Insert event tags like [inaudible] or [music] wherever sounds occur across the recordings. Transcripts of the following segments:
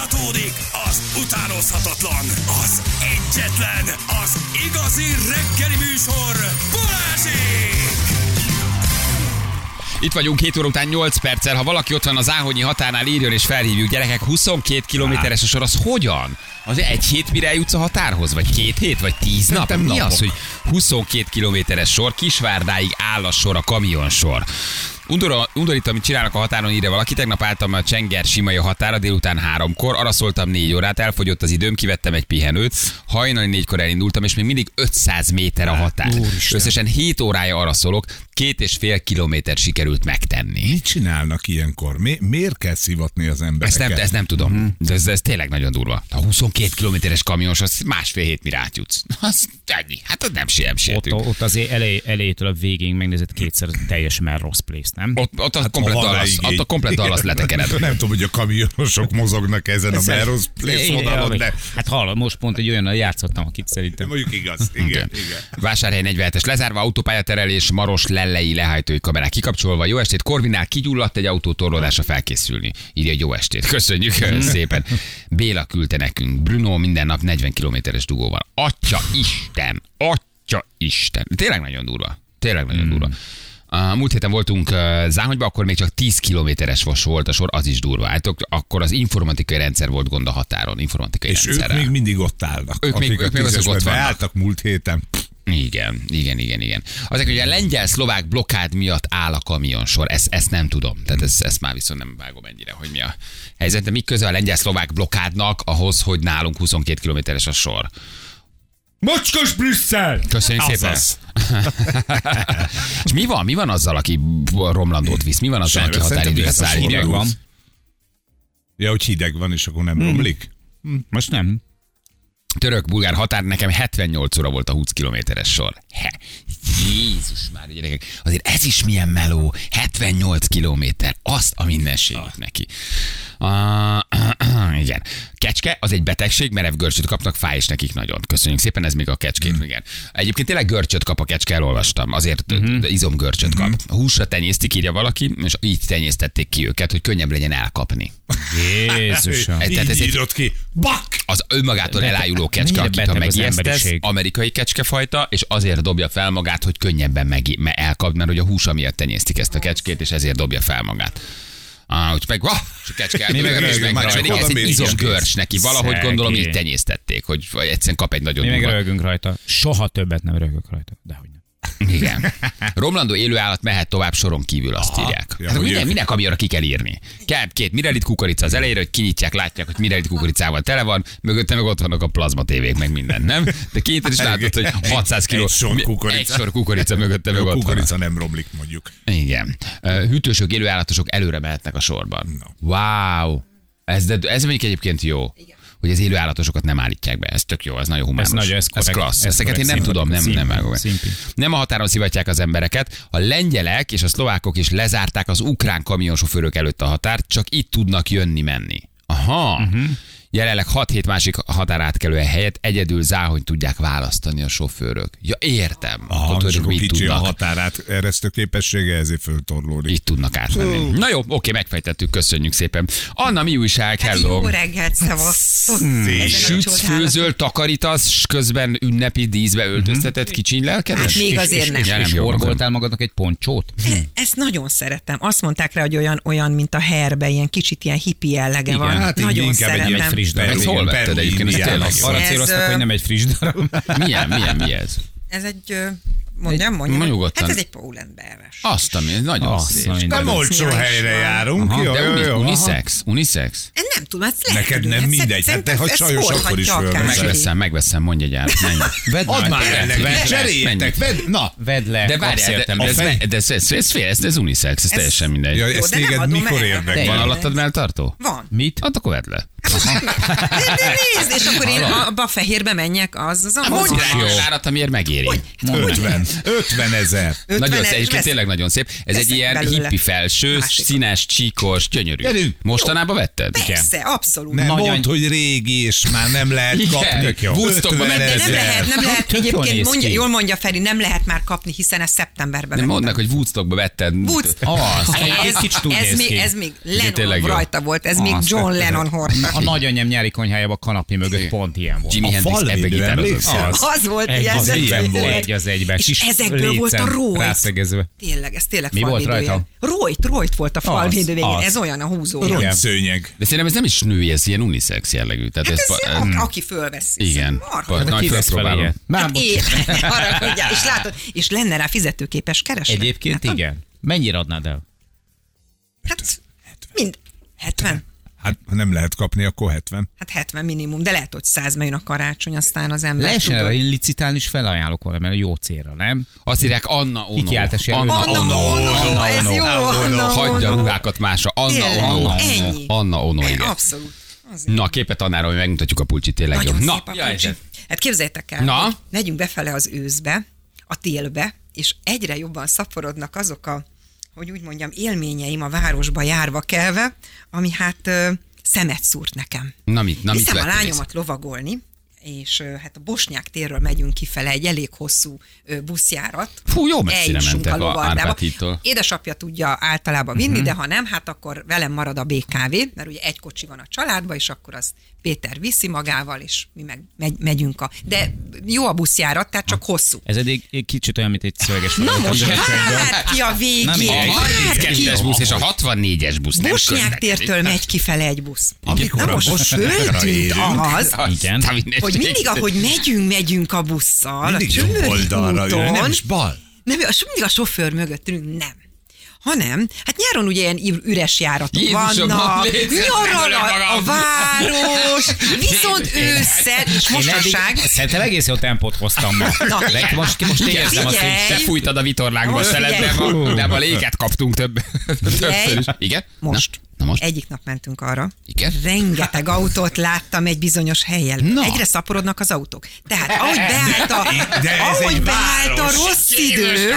Folytatódik az utánozhatatlan, az egyetlen, az igazi reggeli műsor, Balázsék! Itt vagyunk 7 óra után 8 perccel. Ha valaki ott van az Áhonyi határnál, írjon és felhívjuk. Gyerekek, 22 kilométeres a sor, az hogyan? Az egy hét mire eljutsz a határhoz? Vagy két hét? Vagy tíz nap? Szerintem Mi az, napok. hogy 22 kilométeres sor, Kisvárdáig áll a sor, a kamionsor. Undor, undorít, amit csinálnak a határon, írja valaki. Tegnap álltam a Csenger Simai a határa délután háromkor, arra szóltam négy órát, elfogyott az időm, kivettem egy pihenőt, hajnali négykor elindultam, és még mindig 500 méter a határ. Úristen. Összesen 7 órája arra szólok, két és fél kilométer sikerült megtenni. Mit csinálnak ilyenkor? Mi, miért kell szivatni az embereket? Ezt nem, ezt nem tudom. De ez, ez tényleg nagyon durva. A 22 kilométeres kamions, az másfél hét mire átjutsz. [laughs] Az ennyi. Hát az nem siem Ott, ott azért elej, elejétől a végéig megnézett kétszer teljesen már rossz place, nem? Ott, ott a komplet rá Dallas, igény. ott a komplet Dallas letekered. Nem tudom, hogy a kamionosok mozognak ezen a Melrose Place vonalon, de Hát hallom, most pont egy olyannal játszottam, akit szerintem. mondjuk igaz. Igen, igen. Vásárhely 47-es lezárva, autópályaterelés, Maros lellei lehajtói kamerák kikapcsolva. Jó estét, Korvinál kigyulladt egy autó torlódása felkészülni. Írja jó estét. Köszönjük [laughs] szépen. Béla küldte nekünk. Bruno minden nap 40 kilométeres dugóval. Atya Isten, atya Isten. Tényleg nagyon durva. Tényleg nagyon durva. A múlt héten voltunk Záhonyban, akkor még csak 10 kilométeres vas volt a sor, az is durva. Hát, akkor az informatikai rendszer volt gond a határon, informatikai És ők rendszerrel. még mindig ott állnak. Ők még- ők még azok ott vannak. beálltak múlt héten. Igen, igen, igen, igen. Azok, hogy a lengyel-szlovák blokkád miatt áll a kamionsor, ezt, ezt nem tudom. Tehát ezt, ezt már viszont nem vágom ennyire, hogy mi a helyzet. De mi köze a lengyel-szlovák blokkádnak ahhoz, hogy nálunk 22 kilométeres a sor? Mocskos Brüsszel! Köszönjük szépen. És mi van? Mi van azzal, aki romlandót visz? Mi van azzal, aki határidőre szerintem száll? biztos Hideg van. Ja, hogy hideg van, és akkor nem romlik? Most nem. Török-bulgár határ, nekem 78 óra volt a 20 kilométeres sor. He. Jézus már, gyerekek. Azért ez is milyen meló. 78 kilométer. Azt a mindenségét neki. Uh, [clears throat] igen. Kecske, az egy betegség, merev görcsöt kapnak, fáj is nekik nagyon. Köszönjük szépen, ez még a kecskét, mm. igen. Egyébként tényleg görcsöt kap a kecske, elolvastam, azért mm-hmm. izomgörcsöt kap. Húsra tenyésztik, írja valaki, és így tenyésztették ki őket, hogy könnyebb legyen elkapni. Jézusom. Tehát ez egy- ki. Bak! Az önmagától elájuló kecske, mennyire akit ha emberiség. amerikai kecskefajta, és azért dobja fel magát, hogy könnyebben meg, me elkap, mert hogy a húsa miatt tenyésztik ezt a kecskét, és ezért dobja fel magát. Ah, úgy meg, ah, és a kecske Mi meg röhögünk, meg, csak pedig ez egy izomgörcs kész. neki, valahogy Szegény. gondolom így tenyésztették, hogy egyszerűen kap egy nagyon Mi meg durva. röhögünk rajta. Soha többet nem röhögök rajta. Dehogy nem. Igen. Romlandó élőállat mehet tovább soron kívül, azt Aha. írják. Ja, Hát minden, minden kamionra ki kell írni. Kell két mirelit kukorica az elejére, hogy kinyitják, látják, hogy mirelit kukoricával tele van, mögötte meg ott vannak a plazma tévék, meg minden, nem? De két is látod, hogy 600 kiló. Egy sor kukorica. Egy sor kukorica mögötte meg ott van. kukorica nem romlik, mondjuk. Igen. Hűtősök, élőállatosok előre mehetnek a sorban. Wow. Ez, de, ez mondjuk egyébként jó. Hogy az élőállatosokat nem állítják be. Ez tök jó, ez nagyon humános. Ez nagy, ez korrekt, klassz. ez Ezeket én nem korrekt, tudom, nem, szimpi, nem vágom. szimpi. Nem a határon szivatják az embereket. A lengyelek és a szlovákok is lezárták az ukrán kamionsofőrök előtt a határt, csak itt tudnak jönni-menni. Aha. Uh-huh. Jelenleg 6-7 másik határátkelő helyet egyedül záhony tudják választani a sofőrök. Ja, értem. Aha, Akkor és tudjuk, akkor mit kicsi a tudnak. határát eresztő képessége, ezért föltorlódik. Itt tudnak átmenni. Na jó, oké, megfejtettük, köszönjük szépen. Anna, mi újság? Hát Hello. jó reggelt, a Sütsz, főzöl, takarítasz, s közben ünnepi díszbe öltöztetett kicsiny lelkedes? Hát még azért és, nem. És, és horgoltál magadnak egy poncsót? Ezt nagyon szeretem. Azt mondták rá, hogy olyan, olyan mint a herbe, ilyen kicsit ilyen hippi jellege Igen, van. hát így nagyon szeretem. Friss darab. Ezt hol vetted egyébként? Ez tényleg az. jó. Arra céloztak, hogy nem egy friss darab. Milyen, milyen, mi ez? Ez egy, mondjam, mondjam. Ma nyugodtan. Hát ez egy Pull&Bear-es. Azt, ami ez nagyon Azt, szép. Nem olcsó helyre van. járunk. Aha, Jó, De jó, uni, jó. aha. unisex, unisex. Én nem tudom, ezt lehet Neked nem Hát mindegy, hát te, ha csajos, akkor is fölveszed. Megveszem, megveszem, mondj egy árat, menj. Add már el Vedd cseréljétek, vedd, na. Vedd le, De várjál, de, ez, A de ez, ez, ez, fél, ez, ez unisex, ez teljesen mindegy. Ja, nem téged mikor el. érdekel? Van alattad melltartó? Van. Mit? Hát akkor vedd le. De, de nézd, és akkor én abba a fehérbe menjek, az az Mondj az. rá egy árat, amiért megéri. 50. 50 ezer. Nagyon szép, ez egyébként tényleg nagyon szép. Ez egy ilyen belőle. hippi felső, Másik. színes, csíkos, gyönyörű. Gyerünk. Mostanában vetted? Persze, abszolút. Nem Nagyon- mondd, hogy régi, és már nem lehet kapni. Jó. Woodstockba 50 mentek, De nem lehet, nem lehet, egyébként mondja, jól mondja Feri, nem lehet már kapni, hiszen ez szeptemberben Nem mondd meg, hogy Woodstockba vetted. Woodstock. Az, egy ez, ez, még, ez még Lennon rajta volt, ez még Azt. John Lennon hordta. [laughs] A nagyanyám nyári konyhájában a kanapé mögött pont ilyen volt. Jimi A Hendrix ebbe gitározott. Az. Volt Egy, ilyen. az tényleg. volt. Egy az egyben. És Kis ezekből volt a rójt. Rászegezve. Tényleg, ez tényleg Mi volt rajta? Rójt, rójt volt a falvédő végén. Ez olyan a húzó. Igen. Rongyszőnyeg. De szerintem ez nem is női, ez ilyen unisex jellegű. Tehát Hát ez, ez, ez, a- aki fölveszi. igen. Nagy? Már Hát én, [laughs] és látod, és lenne rá fizetőképes kereslet. Egyébként hát, igen. Mennyire adnád el? Hát, mind. 70? Hát ha nem lehet kapni, akkor 70. Hát 70 minimum, de lehet, hogy 100 jön a karácsony, aztán az ember Lehessen erre licitálni, és felajánlok valami, mert jó célra, nem? Azt írják Anna Ono. Kikiáltás. Anna Anna Ono. Ono, ez jó, Anna Hagyja a Ono. ruhákat másra. Anna Ono. ennyi. Anna Ono, igen. Abszolút. Azért. Na, a képet Annáról, hogy megmutatjuk a pulcsit tényleg jó. Nagyon Na, szép a jaj, pulcsi. ez- Hát képzeljétek el, Na? hogy megyünk befele az őszbe, a télbe, és egyre jobban szaporodnak azok a, hogy úgy mondjam, élményeim a városba járva kelve, ami hát ö, szemet szúrt nekem. Na mit, na mit Viszem a vettél lányomat lovagolni, és hát a Bosnyák térről megyünk kifele egy elég hosszú buszjárat. Fú, jó messzire mentek a. Árpád hídtól. Édesapja tudja általában vinni, uh-huh. de ha nem, hát akkor velem marad a BKV, mert ugye egy kocsi van a családban, és akkor az Péter viszi magával, és mi meg megy, megyünk a... De jó a buszjárat, tehát csak hosszú. Ez eddig egy kicsit olyan, mint egy szöveges Na most hát ki a végén. A hát ki 32-es busz és a 64-es busz Bosnyák tértől megy kifele egy busz. Amikor Na a most föltűnt az. Hogy mindig, ahogy megyünk, megyünk a busszal, mindig a Csömöri oldalra jön, úton, nem is bal. nem, mindig a sofőr mögött ülünk, nem. Hanem, hát nyáron ugye ilyen üres járatok Jézusom, vannak, megölöm a, a város, viszont ősszel, és mostanság, szerintem egész jó tempót hoztam ma. Na. De most, most érzem azt, hogy Te fújtad a vitorlánkba Most szelet, de ma léget kaptunk több. többször is. Igen? most, Na, na most. egyik nap mentünk arra, Igen? rengeteg autót láttam egy bizonyos helyen. Na. Egyre szaporodnak az autók. Tehát ahogy beállt a, De ahogy beállt a rossz idő,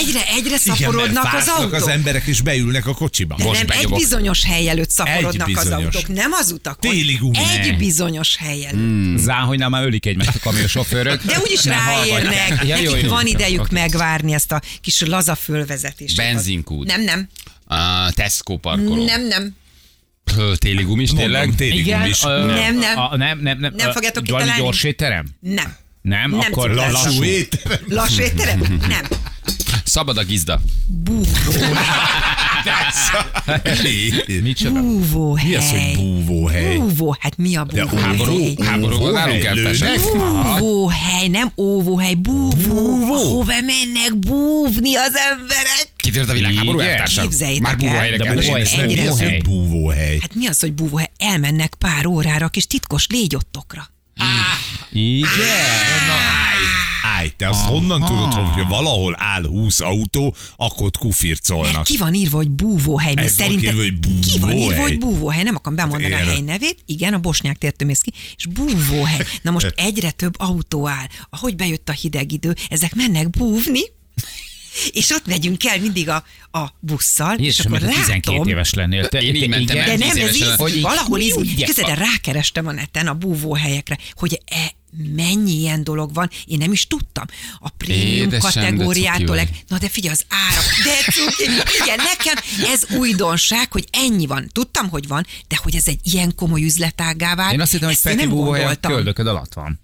egyre, egyre szaporodnak Igen, az autók. Az emberek, és beülnek a kocsiba. De Most nem, egy bizonyos hely előtt szaporodnak Egy az bizonyos. autók, nem az utakon. Téli gumi. Egy bizonyos hely előtt. Hmm. Záhonynál már ölik egymást a kamionsofőrök. De úgyis ráérnek. Ja, jó, jó, van jó, idejük oké. megvárni ezt a kis laza fölvezetést. Benzinkút. Nem, nem, A Tesco parkoló. nem, nem. Téli gumis tényleg? Mondom, téli Igen, gumis. Nem, nem. A, nem, nem, nem. Nem fogjátok Valami kitalálni? gyors étterem? Nem. Nem, Nem akkor. Lassú étterem. Lassú étterem? Nem. Szabad a gizda. [laughs] Micsoda? Búvóhely. Mi az, hogy búvóhely? Búvó, hát mi a De búvóhely? háború, Háborúban nálunk elfesek. Búvóhely, nem óvóhely, búvó. Hova mennek búvni az emberek? Kitört a világháború, Igen. eltársak? Képzeljétek Már el. búvóhelyre De kell búvóhely, menni. ez nem Ennyire Mi az, búvóhely. hogy búvóhely? Hát mi az, hogy búvóhely? Elmennek pár órára kis titkos légyottokra. Igen. Állj, te azt honnan tudod, hogy valahol áll 20 autó, akkor ott kufircolnak. Ki van írva, hogy búvóhely? Mert Ez van szerintem írva, hogy ki van írva, búvóhely? hogy búvóhely? Nem akarom bemondani a Érde. hely nevét. Igen, a bosnyák tértől mész ki, és búvóhely. Na most [laughs] egyre több autó áll. Ahogy bejött a hideg idő, ezek mennek búvni, [laughs] és ott megyünk el mindig a, a busszal, és Jézusom, akkor mert 12 látom, éves lennél. Te, Én így mentem igen. el. de nem, ez így, hogy így- valahol így, el, rákerestem a neten a búvóhelyekre, hogy e, mennyi ilyen dolog van, én nem is tudtam. A prémium Édesem, de kategóriától, leg, na de figyelj, az árak, de cuki, igen, nekem ez újdonság, hogy ennyi van. Tudtam, hogy van, de hogy ez egy ilyen komoly üzletágá vált, Én azt hittem, hogy Peti a gondoltam. köldököd alatt van.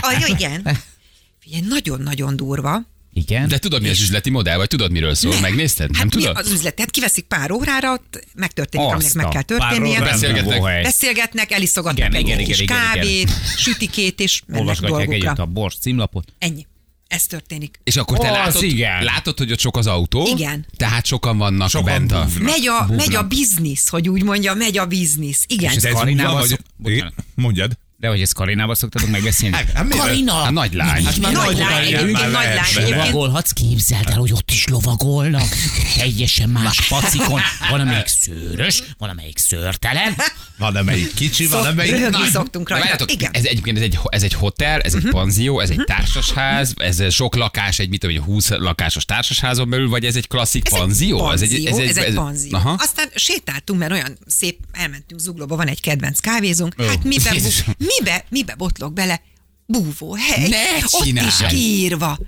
Ah, jó, igen. [laughs] Figyelj, nagyon-nagyon durva. Igen? De tudod, mi az üzleti modell, vagy tudod, miről szól? Megnézted? Nem Hát mi tudod? az üzlet? Tehát kiveszik pár órára, ott megtörténik, aminek Azt meg a kell történnie. Beszélgetnek. Beszélgetnek, eliszogatnak Igen, egy igen, kis igen, igen, kávét, sütikét, és mennek dolgukra. a bors címlapot. Ennyi. Ez történik. És akkor te Az látod, igen. látod, hogy ott sok az autó? Igen. Tehát sokan vannak Sokan bent a... Megy a, megy a biznisz, hogy úgy mondja, megy a biznisz. Igen. És ez De ez van, hogy... Mondjad. De hogy ezt Karinával szoktatok megbeszélni? Hát, miért? Karina! A nagy lány. Hát már Nagy lány, nagy lány. Lovagolhatsz, képzeld el, hogy ott is lovagolnak. Teljesen más [laughs] pacikon. Van amelyik szőrös, van amelyik szőrtelen. Van amelyik kicsi, van amelyik Röhögni nagy. szoktunk Na, rajta. Igen. ez egyébként ez egy, ez egy hotel, ez egy panzió, ez egy társasház, ez sok lakás, egy mit tudom, egy 20 lakásos társasházon belül, vagy ez egy klasszik Ez panzió? Egy panzió, ez egy, panzió. Aha. Aztán sétáltunk, mert olyan szép, elmentünk Zuglóba, van egy kedvenc kávézunk. Hát mibe, Jézusom. bu- mibe, mibe botlok bele? Búvóhely. Ne Ott csinálj! is kiírva.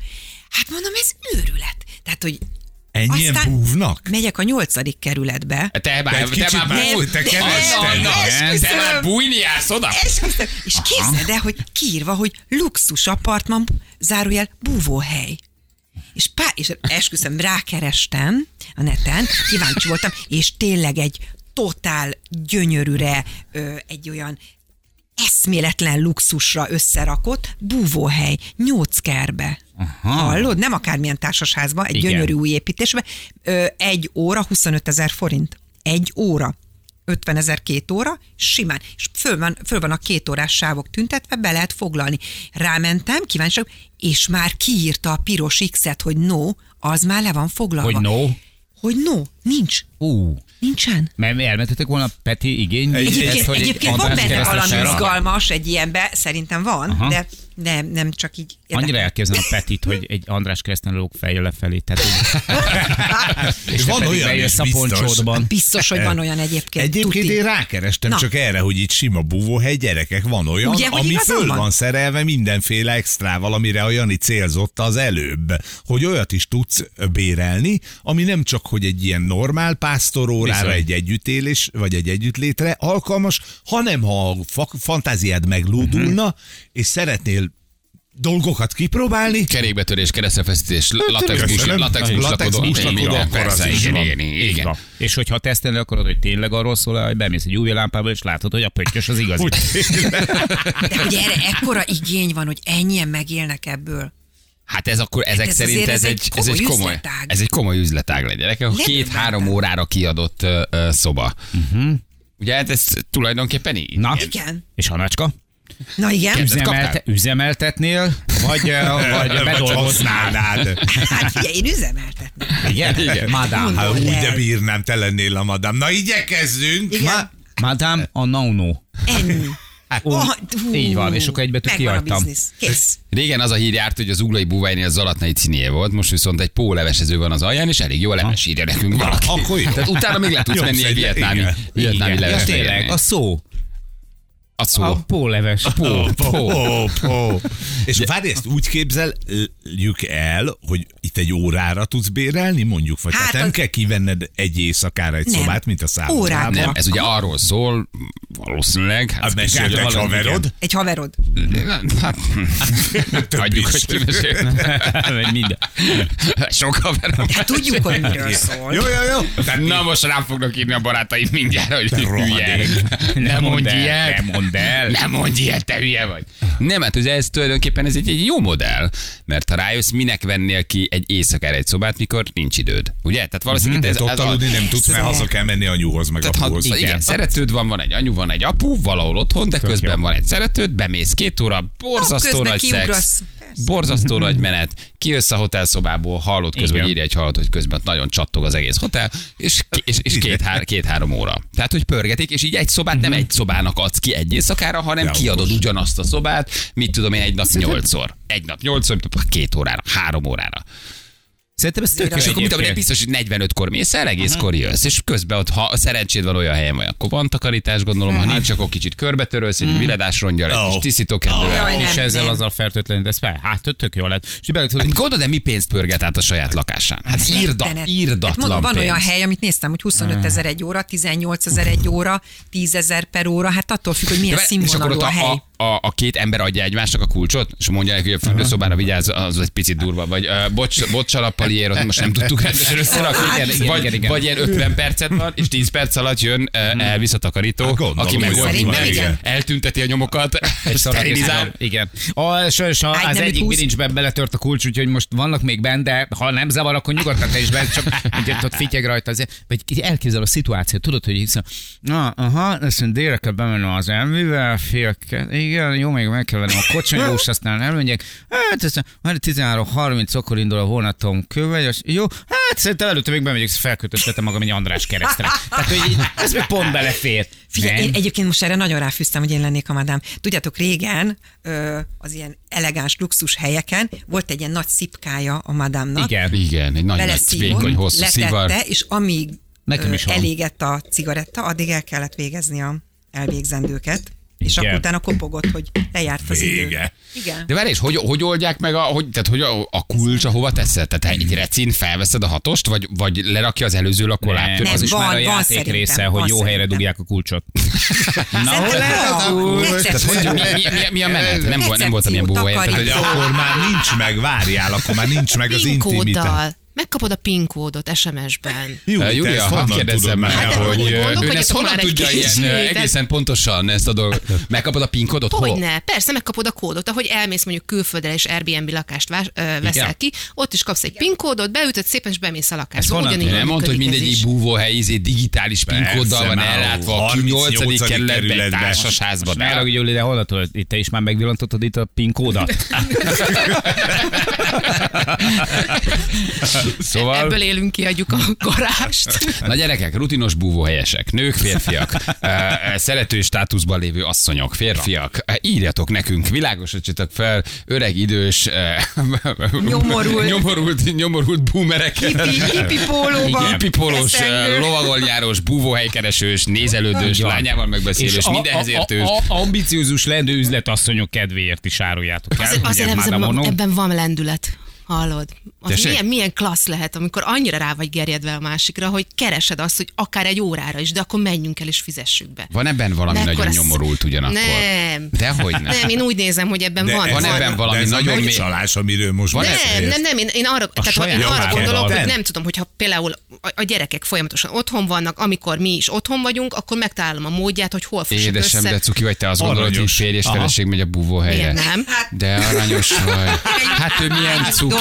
Hát mondom, ez őrület. Tehát, hogy Ennyien Aztán búvnak? megyek a nyolcadik kerületbe, Te már, te kicsit már, nem, búj- te az- Te már bújni jársz oda? Esküszöm. És képzeld el, hogy kiírva, hogy luxus apartman, zárójel, búvóhely. És, pá, és esküszöm, rákerestem a neten, kíváncsi voltam, és tényleg egy totál gyönyörűre, ö, egy olyan eszméletlen luxusra összerakott búvóhely, Nyóckerbe. Hallod? Nem akármilyen társasházba, egy Igen. gyönyörű új építésbe. Ö, egy óra 25 ezer forint. Egy óra. 50 ezer két óra, simán. És föl van, föl van a két órás sávok tüntetve, be lehet foglalni. Rámentem, kíváncsi, és már kiírta a piros X-et, hogy no, az már le van foglalva. Hogy no? Hogy no, nincs. Ú, Nincsen. mert elmentetek volna Peti igény? Egy- Egyébként, Ezt, hogy egy egyébként van benne valami izgalmas egy ilyenbe, szerintem van, Aha. de, de nem csak így Annyira érdekel. elképzelem a Petit, hogy egy András kereszten lóg fejjel lefelé. Tehát, hogy, [laughs] és Van olyan is, a biztos. Biztos, hogy van olyan egyébként. Egyébként tuti. én rákerestem Na. csak erre, hogy itt sima búvóhely, gyerekek, van olyan, Ugye, ami föl van? van szerelve mindenféle extrával, amire a Jani célzott az előbb, hogy olyat is tudsz bérelni, ami nem csak, hogy egy ilyen normál pásztorórára, egy együttélés, vagy egy együttlétre alkalmas, hanem ha a fa- fantáziád meglódulna, Mhm. és szeretnél dolgokat kipróbálni, Kerékbetörés, keresztrefeszítés, latex busi, köszönöm. latex Latex buslakodó, Igen, akkor Persze, igen, van. igen, igen. És hogyha tesztelni akarod, hogy tényleg arról szól, hogy bemész egy UV-lámpával, és látod, hogy a pöttyös az igazi. [laughs] De hogy erre ekkora igény van, hogy ennyien megélnek ebből. Hát ez akkor ezek ez szerint ez egy, ez egy komoly komoly, üzletág. ez egy komoly üzletág legyen. Legyen két-három órára kiadott ö, szoba. Uh-huh. Ugye hát ez tulajdonképpen így. Na, Igen. és Hanacska? Na igen. Kaptál? üzemeltetnél, vagy, [laughs] vagy bedolgoznál? Hát figyelj, én üzemeltetném. Igen? Igen. Madame. hát úgy de bírnám, te lennél a madám. Na igyekezzünk! Igen. Ma- Madame a no-no. Ennyi. Ó, Ah, hú, így van, és akkor egy betűt megvan a kihagytam. biznisz. Kész. Régen az a hír járt, hogy az uglai búványnél Zalatnai cinie volt, most viszont egy pólevesező van az alján, és elég jól leves írja nekünk valaki. akkor jó. Tehát utána még le tudsz menni egy vietnámi, vietnámi Igen. Ja, leves. tényleg, a szó. A szó. A póleves. Pó, pó. Ó, ó. És várj, ezt úgy képzeljük el, hogy itt egy órára tudsz bérelni, mondjuk, vagy hát, Hát nem az- kell kivenned egy éjszakára egy Nem. szobát, mint a szállodában. Nem, ez ugye arról szól, valószínűleg. Hát Hát, mesélt egy valami- haverod? Egy haverod. Hát, hagyjuk, hogy minden. Sok haverom. Hát tudjuk, hogy miről szól. Jó, jó, jó. Tehát Na most rám fognak írni a barátaim mindjárt, hogy hülye. Nem mondj ilyet. Nem mondd el. Nem mondj ilyet, te hülye vagy. Nem, hát ugye ez tulajdonképpen ez egy, egy jó modell, mert ha rájössz, minek vennél ki egy éjszakára egy szobát, mikor nincs időd. Ugye? Tehát valószínűleg ez ez, ott aludni nem tudsz, mert haza kell menni anyuhoz, meg tehát ha, apuhoz. igen, igen, szeretőd van, van egy anyu, van egy apu, valahol otthon, de közben van egy szeretőd, bemész két óra, borzasztó nagy kiugrasz. szex, borzasztó nagy menet, kijössz a hotelszobából, hallod közben, Igen. hogy írja egy hallott, hogy közben nagyon csattog az egész hotel, és, és, és két, hár, két-három óra. Tehát, hogy pörgetik, és így egy szobát nem egy szobának adsz ki egy éjszakára, hanem De kiadod okos. ugyanazt a szobát, mit tudom én, egy nap nyolcszor. Egy nap nyolcszor, két órára, három órára. Szerintem ez tök jó És akkor mit egyébként. biztos, hogy 45-kor mész el, egészkor jössz, és közben ott, ha szerencséd van olyan helyen vagy, akkor van takarítás, gondolom, ha nincs, akkor kicsit körbetörölsz, egy viradás rongyal, egy Oh. kis tisztítókendővel. Jaj, És nem, ezzel nem. azzal fertőtlenít, ez fel. Hát tök- jó lett. És Hát Gondolod, de mi pénzt pörget át a saját lakásán? Hát írda. Hát írdatlan mondom, van olyan hely, amit néztem, hogy 25 ezer egy óra, 18 ezer egy óra, 10 ezer per óra, hát attól függ, hogy milyen és színvonalú a, hely. A, a, két ember adja egymásnak a kulcsot, és mondja neki, hogy a fürdőszobára vigyázz, az egy picit durva, vagy uh, bocs, bocsalappal ilyet, most nem tudtuk rendesen összerakni, Igen, igen, vagy, igen, igen. vagy ilyen 50 percet van, és 10 perc alatt jön uh, elvisz a takarító, Hát gondolom, aki megold mindent, igen. eltünteti a nyomokat, Egy [laughs] sterilizál. Igen. A, sajnos a, az egyik bilincsben beletört a kulcs, úgyhogy most vannak még benne, de ha nem zavar, akkor nyugodtan te is be, csak ugye, ott fityeg rajta. Azért. Vagy elképzel a szituációt, tudod, hogy hiszem, na, aha, azt mondja, délre kell bemennem az elmivel, fél, igen, jó, még meg kell vennem a kocsonyós, aztán elmegyek. Hát, ez már 13.30-kor indul a holnatom köve, és jó, hát szerintem előtte még bemegyek, felkötöttetem magam egy András keresztre. Tehát, hogy ez még pont belefér. Figyelj, én egyébként most erre nagyon ráfűztem, hogy én lennék a madám. Tudjátok, régen ö, az ilyen elegáns luxus helyeken volt egy ilyen nagy szipkája a madámnak. Igen. Igen, egy nagy, nagy vékony, hosszú letette, szivar. és amíg Nekem ö, is van. elégett a cigaretta, addig el kellett végezni a elvégzendőket. És Igen. akkor utána kopogott, hogy lejárt az idő. Vége. Igen. De várj, és hogy, hogy oldják meg a, hogy, tehát hogy a, a kulcs, ahova teszed? Tehát egy recin felveszed a hatost, vagy, vagy lerakja az előző lakó Nem, az is van, már a játék része, hogy jó helyre dugják a kulcsot. [laughs] Na, hol a kulcs? Tehát, hogy mi, mi, mi, mi, a menet? Nem, volt, nem volt amilyen Recepció, búvóhely. Tehát. Hogy akkor már nincs meg, várjál, akkor már nincs meg az intimitás. Megkapod a PIN kódot SMS-ben. Júli, te Júlia, ezt hadd kérdezzem meg, már, Hát, hogy ö, ön ezt honnan tudja ilyen egészen pontosan ezt a dolgot? [laughs] Megkapod a pinkodot? Hol? Hogyne, persze megkapod a kódot, ahogy elmész mondjuk külföldre és Airbnb lakást vás, ö, veszel Igen. ki, ott is kapsz egy PIN kódot, beütöd szépen és bemész a lakásba. Ezt honnan Nem mondta, hogy mindegyik búvóhely izé digitális pinkóddal Persze, van ellátva a 38. 8. kerületben, társasházban. Ne haragudj, Júli, de honnan tudod? Itt te is már megvillantottad itt a PIN kódat? [laughs] [laughs] Szóval... Ebből élünk, kiadjuk a garást. Na gyerekek, rutinos búvóhelyesek, nők, férfiak, [laughs] eh, szerető státuszban lévő asszonyok, férfiak, eh, írjatok nekünk, világosítsatok fel öreg, idős, eh, Nyomorult. nyomorult, nyomorult boomereket. Hippi, hippi pólóban. Hipipolós, Eszendő. lovagolnyárós, búvóhelykeresős, nézelődős, lányával megbeszélős, a- mindenhez értős. A, a, ambiciózus lendő üzletasszonyok kedvéért is áruljátok el. Azért, azért Ono? ebben van lendület. Hallod? Az Tessék? milyen, milyen klassz lehet, amikor annyira rá vagy gerjedve a másikra, hogy keresed azt, hogy akár egy órára is, de akkor menjünk el és fizessük be. Van ebben valami De nagyon az- nyomorult ugyanakkor. Nem. Dehogy nem. Nem, én úgy nézem, hogy ebben van. van ebben valami de ez nagyon mély- megcsalás, amiről most Van Nem, nem, nem, én, én arra, tehát, én arra gondolok, hogy nem tudom, hogyha például a, a gyerekek folyamatosan otthon vannak, amikor mi is otthon vagyunk, akkor megtalálom a módját, hogy hol fussuk Édesem, össze. de cuki vagy te azt gondolod, hogy férj és feleség megy a búvóhelyre. Nem? De aranyos vagy. [laughs] Hát ő milyen cuki.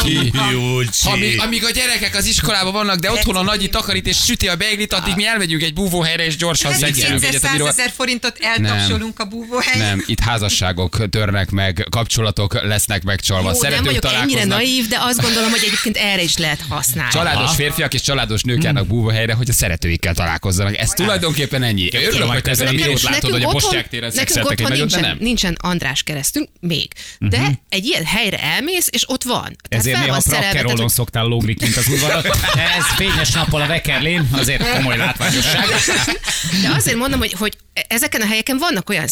Júlcsi. Amíg, amíg a gyerekek az iskolában vannak, de otthon a nagyi takarít és süti a beiglit, addig mi elmegyünk egy búvóhelyre és gyorsan szexelünk egyet, 200 amiről... ezer forintot eltapsolunk a búvóhelyen. Nem, itt házasságok törnek meg, kapcsolatok lesznek megcsalva, Jó, nem szeretők vagyok ennyire találkoznak. naív, de azt gondolom, hogy egyébként erre is lehet használni. Családos férfiak és családos nők járnak búvóhelyre, hogy a szeretőikkel találkozzanak. Ez tulajdonképpen ennyi. Örülök, hogy te ezen a videót látod, hogy a Bosnyák téren szexeltek egy nincsen, nem. nincsen András keresztünk, még. De egy ilyen helyre elmész, és ott van. Tehát Ezért fel néha hogy- szoktál lógni kint az udvaron. Ez fényes nappal a Vekerlén, azért komoly látványosság. De azért mondom, hogy, hogy ezeken a helyeken vannak olyan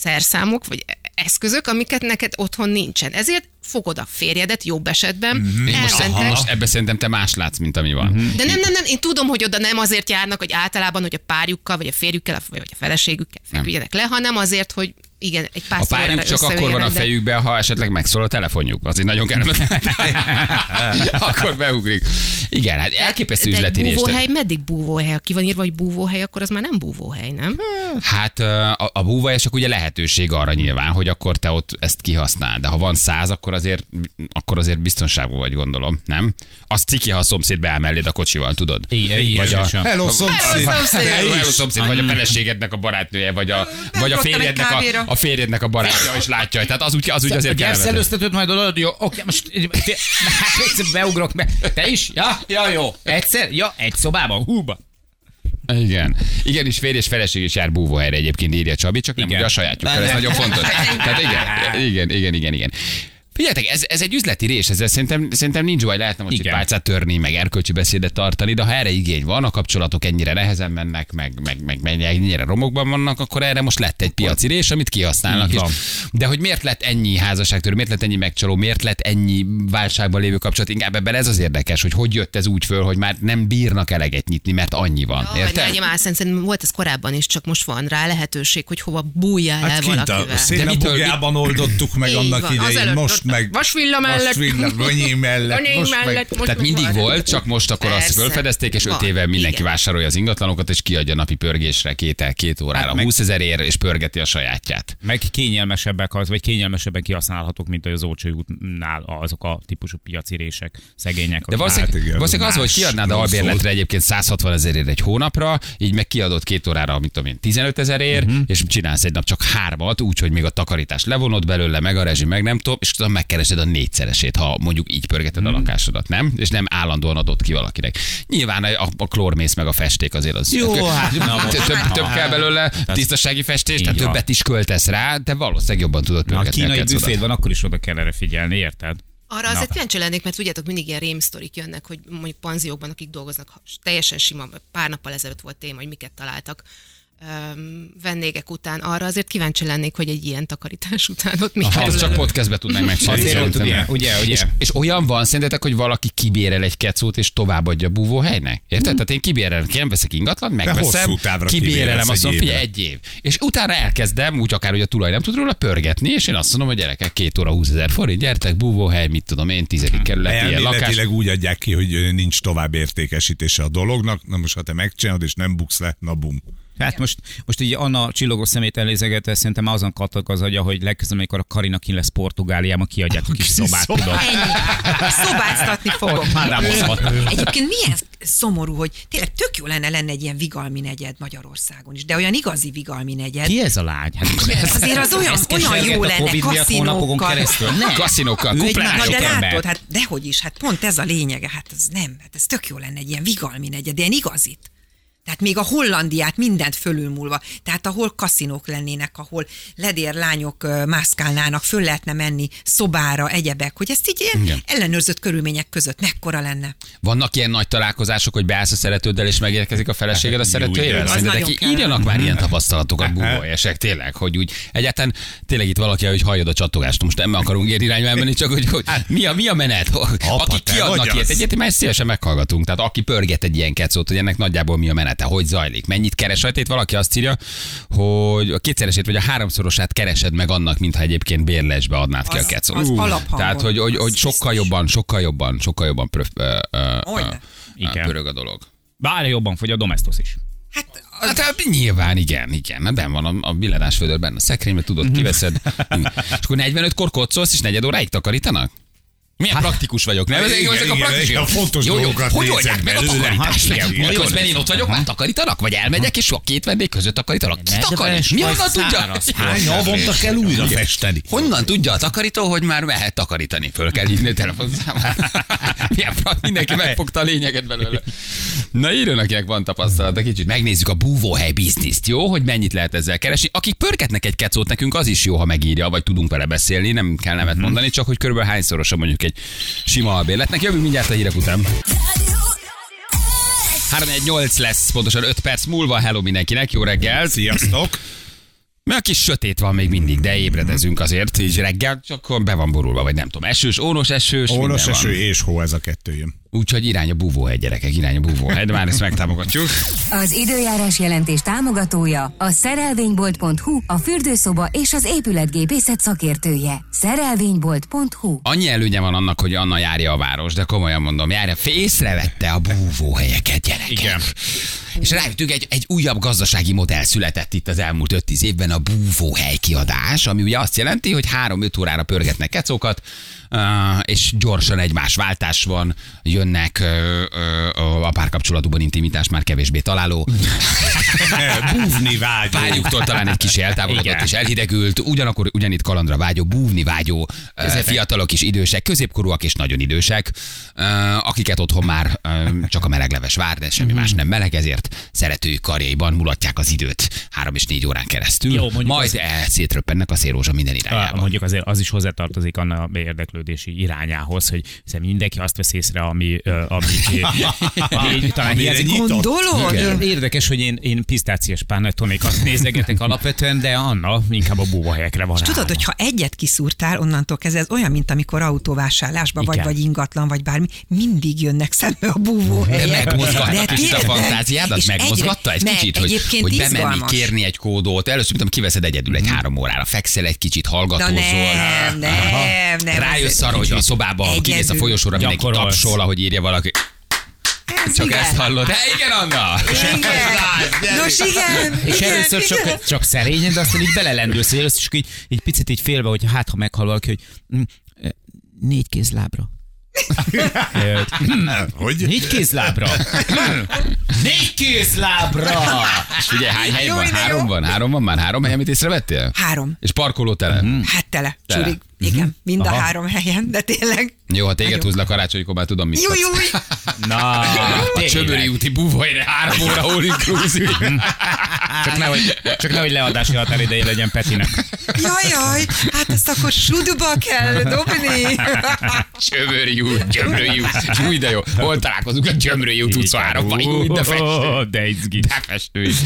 szerszámok, vagy eszközök, amiket neked otthon nincsen. Ezért fogod a férjedet jobb esetben, Én most, elmentek, most ebbe szerintem te más látsz, mint ami van. De nem, nem, nem, én tudom, hogy oda nem azért járnak, hogy általában, hogy a párjukkal, vagy a férjükkel, vagy a feleségükkel feküdjenek le, hanem azért, hogy igen, egy pár A párjuk csak akkor van a fejükben, ha esetleg megszól a telefonjuk. Az egy nagyon kellemetlen. [laughs] akkor beugrik. Igen, hát elképesztő De üzleti részt. búvóhely, meddig búvóhely? Ha ki van írva, hogy búvóhely, akkor az már nem búvóhely, nem? Hát a, a búvóhelyesek ugye lehetőség arra nyilván, hogy akkor te ott ezt kihasznál. De ha van száz, akkor azért, akkor azért biztonságban vagy, gondolom, nem? Az ciki, ha a szomszéd beáll melléd a kocsival, tudod? Igen, igen, Vagy a-. Hello, szomszéd. Hello, hello, szomszéd, vagy a feleségednek a barátnője, vagy a, vagy a férjednek a. a férjednek a barátja, és látja, tehát az úgy, az úgy azért kellemetlen. előztetőt majd oda, jó, oké, most [laughs] hát egyszer beugrok be. Te is? Ja, ja, jó. Egyszer? Ja, egy szobában, húba. Igen. Igen, és férj és feleség is jár búvóhelyre egyébként írja Csabi, csak nem Igen. ugye a sajátjukkal, ez nagyon fontos. [laughs] Tehát igen, igen, igen, igen, igen. Figyeljetek, ez, ez egy üzleti rés, ezzel szerintem, szerintem nincs baj, lehetne most Igen. pálcát törni, meg erkölcsi beszédet tartani, de ha erre igény van, a kapcsolatok ennyire nehezen mennek, meg, meg, meg, meg ennyire romokban vannak, akkor erre most lett egy piaci rés, amit kihasználnak. És, de hogy miért lett ennyi házasságtörő, miért lett ennyi megcsaló, miért lett ennyi válságban lévő kapcsolat, inkább ebben ez az érdekes, hogy hogy jött ez úgy föl, hogy már nem bírnak eleget nyitni, mert annyi van. Jaj, Érted? álszent, szerintem volt ez korábban is, csak most van rá lehetőség, hogy hova bújjál el Hát a valakivel. De a mitől- bugjában oldottuk meg annak idején, most meg... Vasvilla mellett. Vasvilla, Gönyi [laughs] mellett. Gönyi most meg- most Tehát mindig van. volt, csak most akkor azt Persze. fölfedezték, és öt éve mindenki igen. vásárolja az ingatlanokat, és kiadja napi pörgésre két, két órára, Hát meg- 20 ezer ér, és pörgeti a sajátját. Meg kényelmesebbek az, vagy kényelmesebben kihasználhatók, mint az Olcsó útnál azok a típusú piacirések, szegények. De valószínűleg, Hát valószínűleg az, hogy kiadnád rossz albérletre egyébként 160 ezerért egy hónapra, így meg kiadod két órára, mit tudom én, 15 ezerért, Mhm. uh-huh. és csinálsz egy nap csak hármat, úgyhogy még a takarítást levonod belőle, meg a rezsi, meg nem tudom, és utána megkeresed a négyszeresét, ha mondjuk így pörgeted a lakásodat, nem? És nem állandóan adott ki valakinek. Nyilván a, a klórmész meg a festék azért az. Jó, [laughs] hát, több, több, több kell belőle, tisztasági festés, tehát többet is költesz rá, de valószínűleg jobban tudod pörgetni kínai kecodat. büféd van, akkor is oda kell erre figyelni, érted? Arra azért kíváncsi lennék, mert tudjátok, mindig ilyen rémsztorik jönnek, hogy mondjuk panziókban, akik dolgoznak, ha- teljesen sima, pár nappal ezelőtt volt téma, hogy miket találtak. Vendégek után arra, azért kíváncsi lennék, hogy egy ilyen takarítás után ott mi Ha kerül azt csak podcastbe tudnánk [laughs] megcsinálni. Azért ott szerintem. ugye, ugye, ugye. És, és olyan van szerintetek, hogy valaki kibérel egy kecót és továbbadja búvóhelynek? Érted? Tehát én kibérelem, nem veszek ingatlan, megveszem, kibérelem, azt egy mondom, figyelj, egy év. És utána elkezdem, úgy akár, hogy a tulaj nem tud róla pörgetni, és én azt mondom, hogy gyerekek, két óra 20 ezer forint, gyertek, búvóhely, mit tudom én, tizedik kerület, ilyen lakás. Úgy adják ki, hogy nincs tovább értékesítése a dolognak. Na most, ha te megcsinálod és nem buksz le, na bum. Hát most, most így Anna csillogos szemét elézegette, szerintem azon kattog az agya, hogy legközelebb, amikor a Karina ki lesz Portugáliában, kiadják a kis szobát, tudod. Ennyi. Szobáztatni fogok. Mádámozhat. Egyébként milyen szomorú, hogy tényleg tök jó lenne lenne egy ilyen vigalmi negyed Magyarországon is, de olyan igazi vigalmi negyed. Ki ez a lány? Hát, Azért az olyan, olyan jó lenne, kaszinókkal. Nem. Kaszinókkal, másik de látod, hát dehogy is, hát pont ez a lényege, hát ez nem, hát ez tök jó lenne egy ilyen vigalmi negyed, de ilyen igazit. Tehát még a Hollandiát mindent fölülmúlva. Tehát ahol kaszinók lennének, ahol ledér lányok mászkálnának, föl lehetne menni szobára, egyebek, hogy ezt így ilyen Igen. ellenőrzött körülmények között mekkora lenne. Vannak ilyen nagy találkozások, hogy beállsz a szeretőddel, és megérkezik a feleséged a szeretőjével? Az Szerintetek írjanak már ilyen tapasztalatokat búvóesek, tényleg, hogy úgy egyáltalán tényleg itt valaki, hogy halljad a csattogást, most nem akarunk ilyen irányba elmenni, csak hogy, hogy mi, a, mi a menet? Aki te kiadnak ilyet, egyet, már szívesen meghallgatunk. Tehát aki pörget egy ilyen kecót, hogy ennek nagyjából mi a menete, hogy zajlik, mennyit keres rajta. Itt valaki azt írja, hogy a kétszeresét vagy a háromszorosát keresed meg annak, mintha egyébként bérlesbe adnád ki a Az- kecót. az alaphangon. Tehát, hogy, hogy, hogy Az sokkal jobban, sokkal jobban, sokkal jobban pröf, ö, ö, ö, pörög a dolog. Bár jobban fogy a domestos is. Hát Hát, hát nyilván, igen, igen. Hát ben van a, a földörben, a szekrénybe tudod, kiveszed. [laughs] és akkor 45-kor kocolsz, és negyed óráig takarítanak? Milyen praktikus vagyok, nem? Ezek, Igen, ezek a praktikus. igen, fontos jó, jó, hogy oldják meg a takarítást? Hát, Miközben én ott vagyok, már takarítanak? Vagy elmegyek, és a két vendég között takarítanak? Ki takarít? Mi honnan tudja? Hány havonta kell újra festeni? Honnan tudja a takarító, hogy már mehet takarítani? Föl kell hívni a telefonszámot. [laughs] Milyen prak, mindenki megfogta a lényeget belőle. Na írjon, akinek van tapasztalata kicsit. Megnézzük a búvóhely bizniszt, jó? Hogy mennyit lehet ezzel keresni. Akik pörgetnek egy kecót, nekünk az is jó, ha megírja, vagy tudunk vele beszélni, nem kell nevet mondani, csak hogy körülbelül hányszorosa mondjuk egy sima albérletnek. Jövünk mindjárt a hírek után. 318 lesz, pontosan 5 perc múlva. Hello mindenkinek, jó reggel. Sziasztok! Mert kis sötét van még mindig, de ébredezünk azért, így reggel, csak be van borulva, vagy nem tudom, esős, ónos esős, Ónos eső van. és hó, ez a kettő jön. Úgyhogy irány a búvóhegy, gyerekek, irány a búvóhegy, már ezt megtámogatjuk. Az időjárás jelentés támogatója a szerelvénybolt.hu, a fürdőszoba és az épületgépészet szakértője. Szerelvénybolt.hu Annyi előnye van annak, hogy Anna járja a város, de komolyan mondom, járja, észrevette a búvóhelyeket, gyerekek. Igen. És rájöttünk, egy, egy újabb gazdasági modell született itt az elmúlt 5-10 évben, a búvóhely kiadás, ami ugye azt jelenti, hogy 3-5 órára pörgetnek kecókat, és gyorsan egymás váltás van, jönnek a párkapcsolatúban intimitás már kevésbé találó. [laughs] Búvni vágyó. Párjuktól talán egy kis eltávolodott és elhidegült, ugyanakkor ugyanitt kalandra vágyó, búvni vágyó, ö, fiatalok és idősek, középkorúak és nagyon idősek, akiket otthon már csak a melegleves vár, de semmi más nem meleg, ezért szeretőjük karjaiban mulatják az időt három és négy órán keresztül, Jó, majd az- el szétröppennek a szélrózsa minden Ah, irányába. mondjuk azért az is hozzátartozik annak a érdeklődési irányához, hogy hiszen mindenki azt vesz észre, ami, ami, [laughs] ami talán hiányzik. Gondolod? Igen. Érdekes, hogy én, én pisztáciás pánetonékat nézegetek alapvetően, de Anna inkább a búvahelyekre van És tudod, hogy ha egyet kiszúrtál, onnantól kezdve ez olyan, mint amikor autóvásárlásba vagy, Igen. vagy ingatlan, vagy bármi, mindig jönnek szembe a búvóhelyek. Megmozgatta De kicsit a fantáziádat, megmozgatta egy kicsit, hogy, egyébként hogy bemenni, kérni egy kódot. Először, mint kiveszed egyedül egy három órára, fekszel egy kicsit, hallgatózol. nem, nem, nem, Rájössz arra, hogy a szobába, ha kimész a folyosóra, mindenki tapsol, ahogy írja valaki. Ez Csak igen. ezt hallod. De igen, Anna! Igen. Nos igen. És igen, először igen. csak, csak szerényen, de aztán így belelendülsz, hogy először csak így, így picit így félve, hogy hát ha meghal valaki, hogy mm, négy kézlábra. Ö, [laughs] Hogy? Négy kézlábra. Négy kézlábra. [laughs] És figyelj, hány hely van? Három van? Három van már? Három hely, amit észrevettél? Három. És parkoló tele. Hát tele, Tele. Igen, mind a Aha. három helyen, de tényleg. Jó, ha téged húzlak karácsonykor, már tudom, mit kapsz. jó, Na, A. Csömöri úti búvajra három óra all inclusive. Csak nehogy, csak nehogy leadási határideje legyen Petinek. jaj, jaj, hát ezt akkor suduba kell dobni. Csömöri út, Gyömrői út. Új, de jó. Hol találkozunk a Gyömrői út 23-ban? Új, de festő. De izgi. De festő is.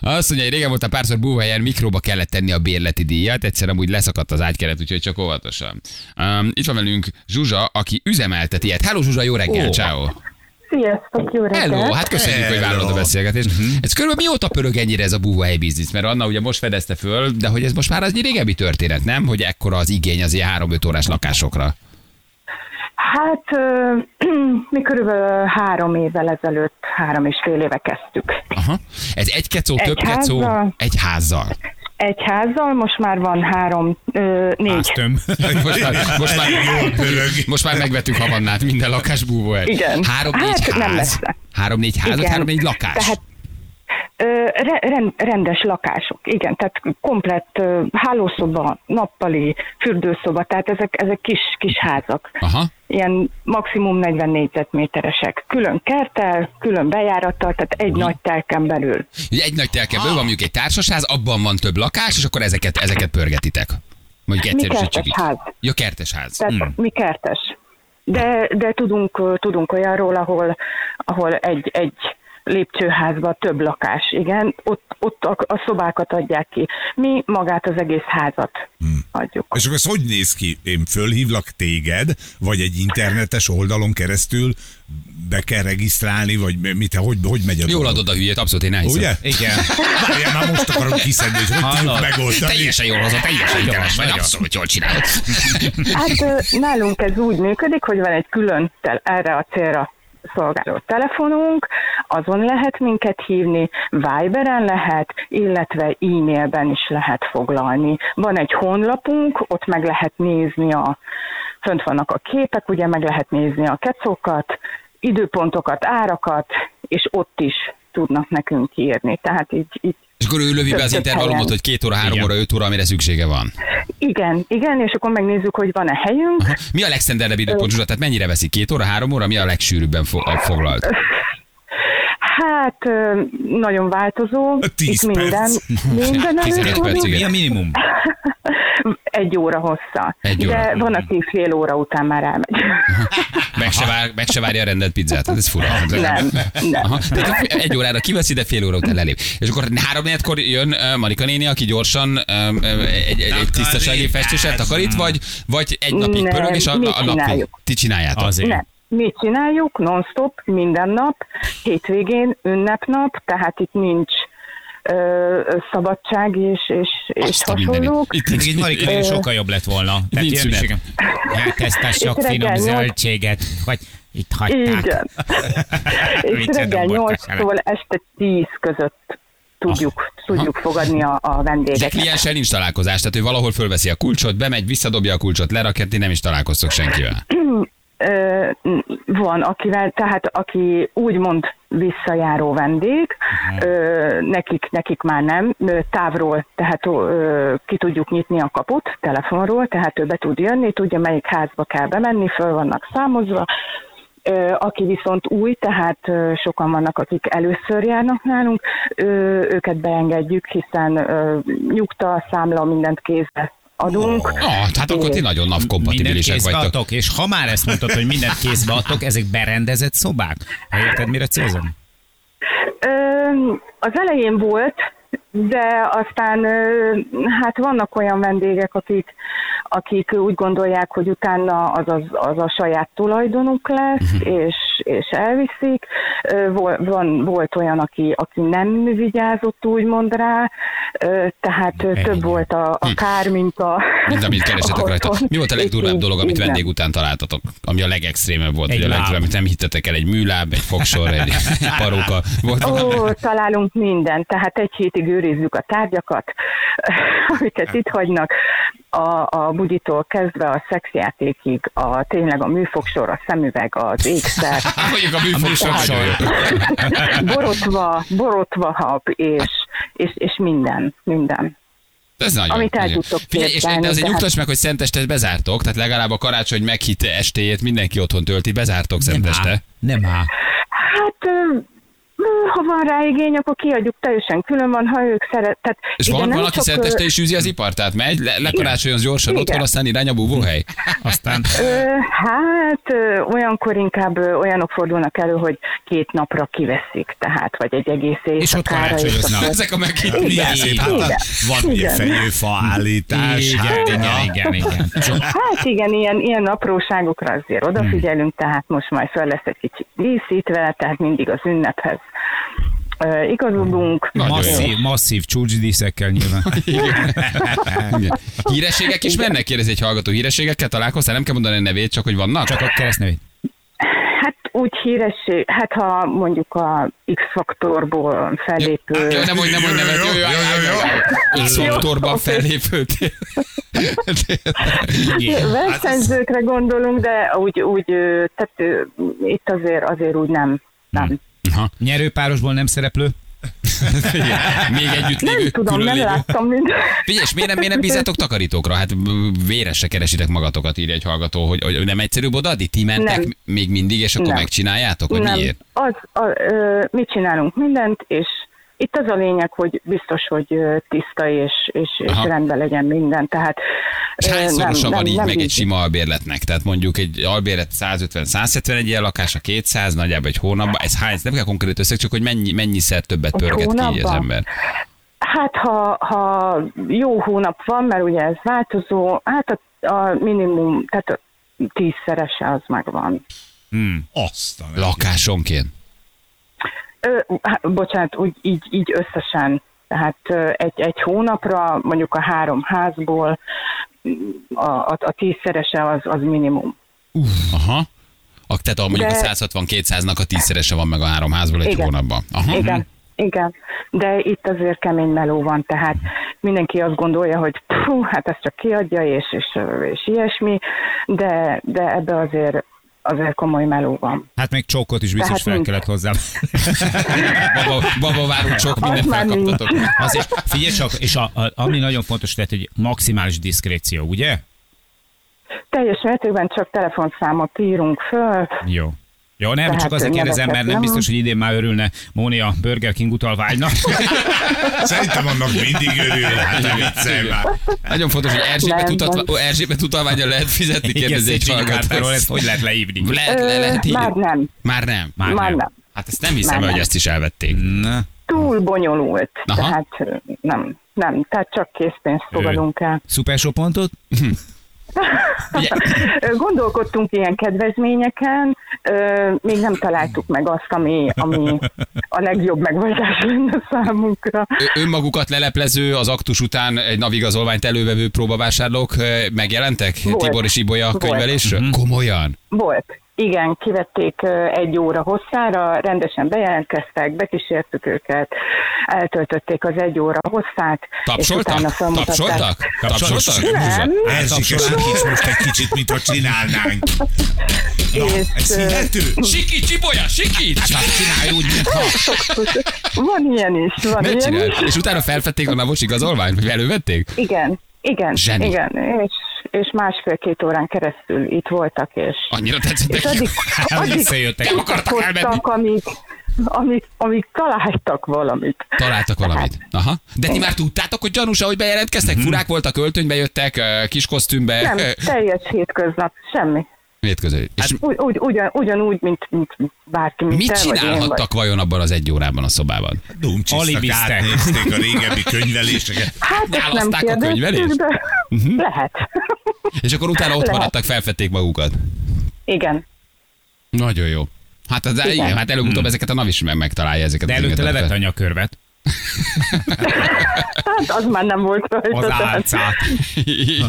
Azt mondja, hogy régen voltam párszor búvhelyen, mikróba kellett tenni a bérleti díjat, egyszer amúgy leszakadt az ágykeret, úgyhogy csak óvatosan. Um, itt van velünk Zsuzsa, aki üzemeltet ilyet. Hello Zsuzsa, jó reggel, Ó. ciao. Sziasztok, jó reggelt! Hello, hát köszönjük, hogy vállalod a beszélgetést. Ez körülbelül mióta pörög ennyire ez a búvhely biznisz? Mert Anna ugye most fedezte föl, de hogy ez most már az egy régebbi történet, nem? Hogy ekkora az igény az ilyen 3-5 órás lakásokra. Hát [clears throat] mi körülbelül három évvel ezelőtt, három és fél éve kezdtük. Aha. Ez egy kecó, Egy több kecó, házzal. egy házzal. Egy házzal, most már van három, ö, négy. Háztöm. [laughs] Most már, most már, most már megvettük Havannát, minden lakás búvóhely. Igen. Három-négy Hát, nem ház. messze. Három-négy ház, vagy Igen. három-négy lakás? Tehát rendes lakások, igen, tehát komplett hálószoba, nappali, fürdőszoba, tehát ezek, ezek kis, kis házak. Aha. Ilyen maximum 40 négyzetméteresek. Külön kerttel, külön bejárattal, tehát egy nagy telken belül. Egy nagy telkeből van mondjuk egy társasház, abban van több lakás, és akkor ezeket, ezeket pörgetitek. Mondjuk Mi kertes ház. Ja, kertes ház. Tehát Hmm. mi kertes. De, de tudunk, tudunk olyanról, ahol, ahol egy, egy lépcsőházban több lakás, igen, ott, ott a, a szobákat adják ki. Mi magát az egész házat adjuk. És akkor ez hogy néz ki? Én fölhívlak téged, vagy egy internetes oldalon keresztül be kell regisztrálni, vagy mit, hogy, hogy megy a Jól dolog? adod a hülyét, abszolút én elhiszem. Ugye? Igen. Várjál, már most akarom kiszedni, hogy hogy tudjuk megoldani. Teljesen jól hozott, teljesen hiteles vagy, abszolút jól csinálod. Hát nálunk ez úgy működik, hogy van egy külön tel- erre a célra szolgáló telefonunk, azon lehet minket hívni, Viberen lehet, illetve e-mailben is lehet foglalni. Van egy honlapunk, ott meg lehet nézni a, fönt vannak a képek, ugye meg lehet nézni a kecókat, időpontokat, árakat, és ott is tudnak nekünk írni. Tehát így, így És akkor ő lövi be az intervallumot, hogy két óra, három Igen. óra, öt óra, amire szüksége van. igen, igen, és akkor megnézzük, hogy van-e helyünk, Aha. Mi a legszendernebb időpont, Zsuzsa? Tehát mennyire veszik? Két óra, három óra? Mi a legsűrűbben fo- foglalt? Hát nagyon változó. Tíz Itt minden, perc. minden 15 előfordul. perc, igen. Mi a minimum? [laughs] Egy óra hossza. Egy óra. De van, aki fél óra után már elmegy. [laughs] Meg se, vár, meg se várja a rendelt pizzát. Ez fura. Nem, nem. Aha. Tehát egy órára kiveszi, de fél óra után lelép. És akkor három kor jön Marika néni, aki gyorsan egy, egy, egy tisztasági festéset takarít, vagy, vagy egy napig Nem, pörög, és a, a nap csináljuk. ti csináljátok. Azért. Nem. Mi csináljuk non-stop, minden nap, hétvégén, ünnepnap, tehát itt nincs ö, szabadság és, és, és Azt hasonlók. Itt Így Marika néni sokkal jobb lett volna. Tehát Nincs igen. Hát ezt a sok Itt finom zöldséget, vagy itt hagyták. Igen. és [laughs] reggel nem volt 8-tól este 10 között tudjuk, tudjuk fogadni a, a De vendégeket. klienssel nincs találkozás, tehát ő valahol fölveszi a kulcsot, bemegy, visszadobja a kulcsot, lerakja, ti nem is találkoztok senkivel. [clears throat] Van, akivel, tehát aki úgymond visszajáró vendég, ö, nekik, nekik már nem, távról, tehát ö, ki tudjuk nyitni a kaput telefonról, tehát ő be tud jönni, tudja melyik házba kell bemenni, föl vannak számozva, aki viszont új, tehát sokan vannak, akik először járnak nálunk, őket beengedjük, hiszen nyugta, számla, mindent kézbe adunk. Ah, hát akkor ti nagyon NAV kompatibilisek vagytok. adtok, és ha már ezt mondtad, hogy mindent kézbe adtok, ezek berendezett szobák? Érted, mire célzom? Ö, az elején volt, de aztán hát vannak olyan vendégek, akik, akik úgy gondolják, hogy utána az, az, az a saját tulajdonuk lesz, és, és elviszik. Vol, van, volt olyan, aki, aki nem vigyázott úgymond rá, tehát ö, több volt a, a kár, mint a... Mint amit keresetek rajta. [laughs] Mi volt a legdurvább dolog, amit igen. vendég után találtatok? Ami a legextrémebb volt, Egy vagy a legdurvább, amit nem hittetek el, egy műláb, egy fogsor, egy [laughs] paróka. Volt Ó, találunk mindent, tehát egy hétig őrizzük a tárgyakat, [laughs] amiket itt hagynak, a, a bugyitól kezdve a szexjátékig, a, tényleg a műfogsor, a szemüveg, az ékszer, [laughs] Mondjuk a műfogsor [laughs] borotva, borotva hab, és, és, és minden, minden. Ez nagyon. amit el tudtok Figyelj, és de azért tehát- nyugtass meg, hogy szentestet bezártok, tehát legalább a karácsony meghit estéjét mindenki otthon tölti, bezártok Nem szenteste. Nem áll. Hát, ö, ö, ha van rá igény, akkor kiadjuk teljesen külön van, ha ők szeret. Tehát És van, nem van, aki csak, ö, szenteste is űzi az ipart, tehát megy, le, lekarácsonyoz gyorsan Igen. otthon, aztán irány a búvóhely. [laughs] Aztán Ö, hát ö, olyankor inkább ö, olyanok fordulnak elő, hogy két napra kiveszik, tehát, vagy egy egész éjszakára. És ott karácsonyoznak. akkor- Ezek a szép, hát a- van ugye fenyőfa állítás. igen, hát, igen, igen, igen. Hát igen, ilyen, ilyen apróságokra azért odafigyelünk, tehát most majd fel lesz egy kicsit díszítve, tehát mindig az ünnephez igazodunk. Nagyon jó. masszív, masszív csúcsdíszekkel nyilván. [laughs] Igen. [laughs] Hírességek is mennek, kérdezi egy hallgató. Hírességekkel találkoztál? Nem kell mondani a nevét, csak hogy vannak? Csak a keresztnevét. Hát úgy híresség, hát ha mondjuk a X-faktorból fellépő... Jó, nem mondj, nem mondj nevet. Jó, jó, jó, jó. X-faktorban Jó, oké. fellépőt. Versenyzőkre gondolunk, de úgy, úgy tehát itt azért, azért úgy nem. nem. Aha. Nyerőpárosból nem szereplő. [laughs] Igen. Még együtt Nem lévő, tudom, nem lévő. láttam mind. Figyelj, miért nem, miért nem bízátok takarítókra? Hát véresre keresitek magatokat, írja egy hallgató, hogy, hogy nem egyszerűbb odaadni? Ti mentek Nem. még mindig, és akkor Nem. megcsináljátok? Vagy nem, miért? az, a, ö, mi csinálunk mindent, és itt az a lényeg, hogy biztos, hogy tiszta és, és, és rendben legyen minden. Tehát És hányszorosa van így meg egy bízunk. sima albérletnek? Tehát mondjuk egy albérlet 150-170 egy ilyen lakása 200, nagyjából egy hónapban. Ez hány? Nem kell konkrét összeg, csak hogy mennyi, mennyiszer többet Egy pörget ki így az ember. Hát, ha, ha jó hónap van, mert ugye ez változó, hát a, a minimum, tehát a tízszerese az megvan. Azt a Lakásonként. Ö, hát, bocsánat, úgy így, így összesen. Tehát egy, egy hónapra, mondjuk a három házból a, a, a tízszerese az, az minimum. Aha. A, tehát a, mondjuk De- a 160-200-nak a tízszerese van meg a három házból egy Igen. hónapban. Aha. Igen, igen. De itt azért kemény meló van, tehát mindenki azt gondolja, hogy pfú, hát ezt csak kiadja, és, és, és ilyesmi, de, de ebbe azért azért komoly meló van. Hát még csókot is biztos Tehát fel nincs. kellett hozzá. [laughs] Baba, baba várunk sok mindent felkaptatok. Azért figyelj csak, és a, a, ami nagyon fontos lehet, hogy maximális diszkréció, ugye? Teljes mértékben csak telefonszámot írunk föl, Jó. Jó, nem, Tehát csak azért kérdezem, mert nem biztos, nem. hogy idén már örülne Móni a Burger King utalványnak. [laughs] Szerintem annak mindig örül, hát viccelj már. Nagyon fontos, hogy Erzsébet, Nem, utatva, nem. Erzsébet utalványra lehet fizetni, kérdezi egy hallgató. ezt hogy lehet leívni? Lehet, le, lehet már nem. Már nem. Már, Már nem. nem. Hát ezt nem hiszem, Már hogy nem. ezt is elvették. Na, Túl bonyolult, Aha. tehát nem, nem, tehát csak készpénzt fogadunk el. Szuper pontot? [laughs] Gondolkodtunk ilyen kedvezményeken, még nem találtuk meg azt, ami, ami a legjobb megoldás lenne számunkra. önmagukat leleplező, az aktus után egy navigazolványt elővevő próbavásárlók megjelentek? Volt. Tibor és Ibolya Volt. könyvelésről? Komolyan? Volt. Igen, kivették egy óra hosszára, rendesen bejelentkeztek, bekísértük őket, eltöltötték az egy óra hosszát, és utána Tapsoltak? Tapsoltak? Tapsoltak? Nem, Erzsike, sikíts most egy kicsit, mintha csinálnánk. [laughs] Na, És, ez hihető? Sikíts, Ibolya, sikíts! Hát csinálj úgy, mintha. [laughs] van ilyen is, van Ne ilyen csinál. is. És utána felfedték a navos igazolványt? Vagy elővették? Igen, igen, Zseni. igen, és, és másfél-két órán keresztül itt voltak, és, Annyira tetszett és addig, addig Visszajöttek. Akartak elmenni. amíg, amíg, amíg találtak valamit. Találtak valamit. Aha. De ti már tudtátok, hogy gyanús, ahogy bejelentkeztek? Furák voltak, öltönybe jöttek, kis kosztümbe. Nem, teljes hétköznap, semmi. Hétköznap. És Úgy, úgy, ugyan, ugyanúgy, mint, mint bárki, mint mit te én, vagy. csinálhattak vajon abban az egy órában a szobában? Dumcsisztak, átnézték a régebbi [laughs] könyveléseket. Hát Választák a könyvelést? de lehet. És akkor utána ott Lehet. maradtak, felfedték magukat. Igen. Nagyon jó. Hát, az, igen. hát előbb-utóbb ezeket a NAV is meg megtalálja ezeket. De előtte levette a nyakörvet. Hát az már nem volt rajta. Az álcát.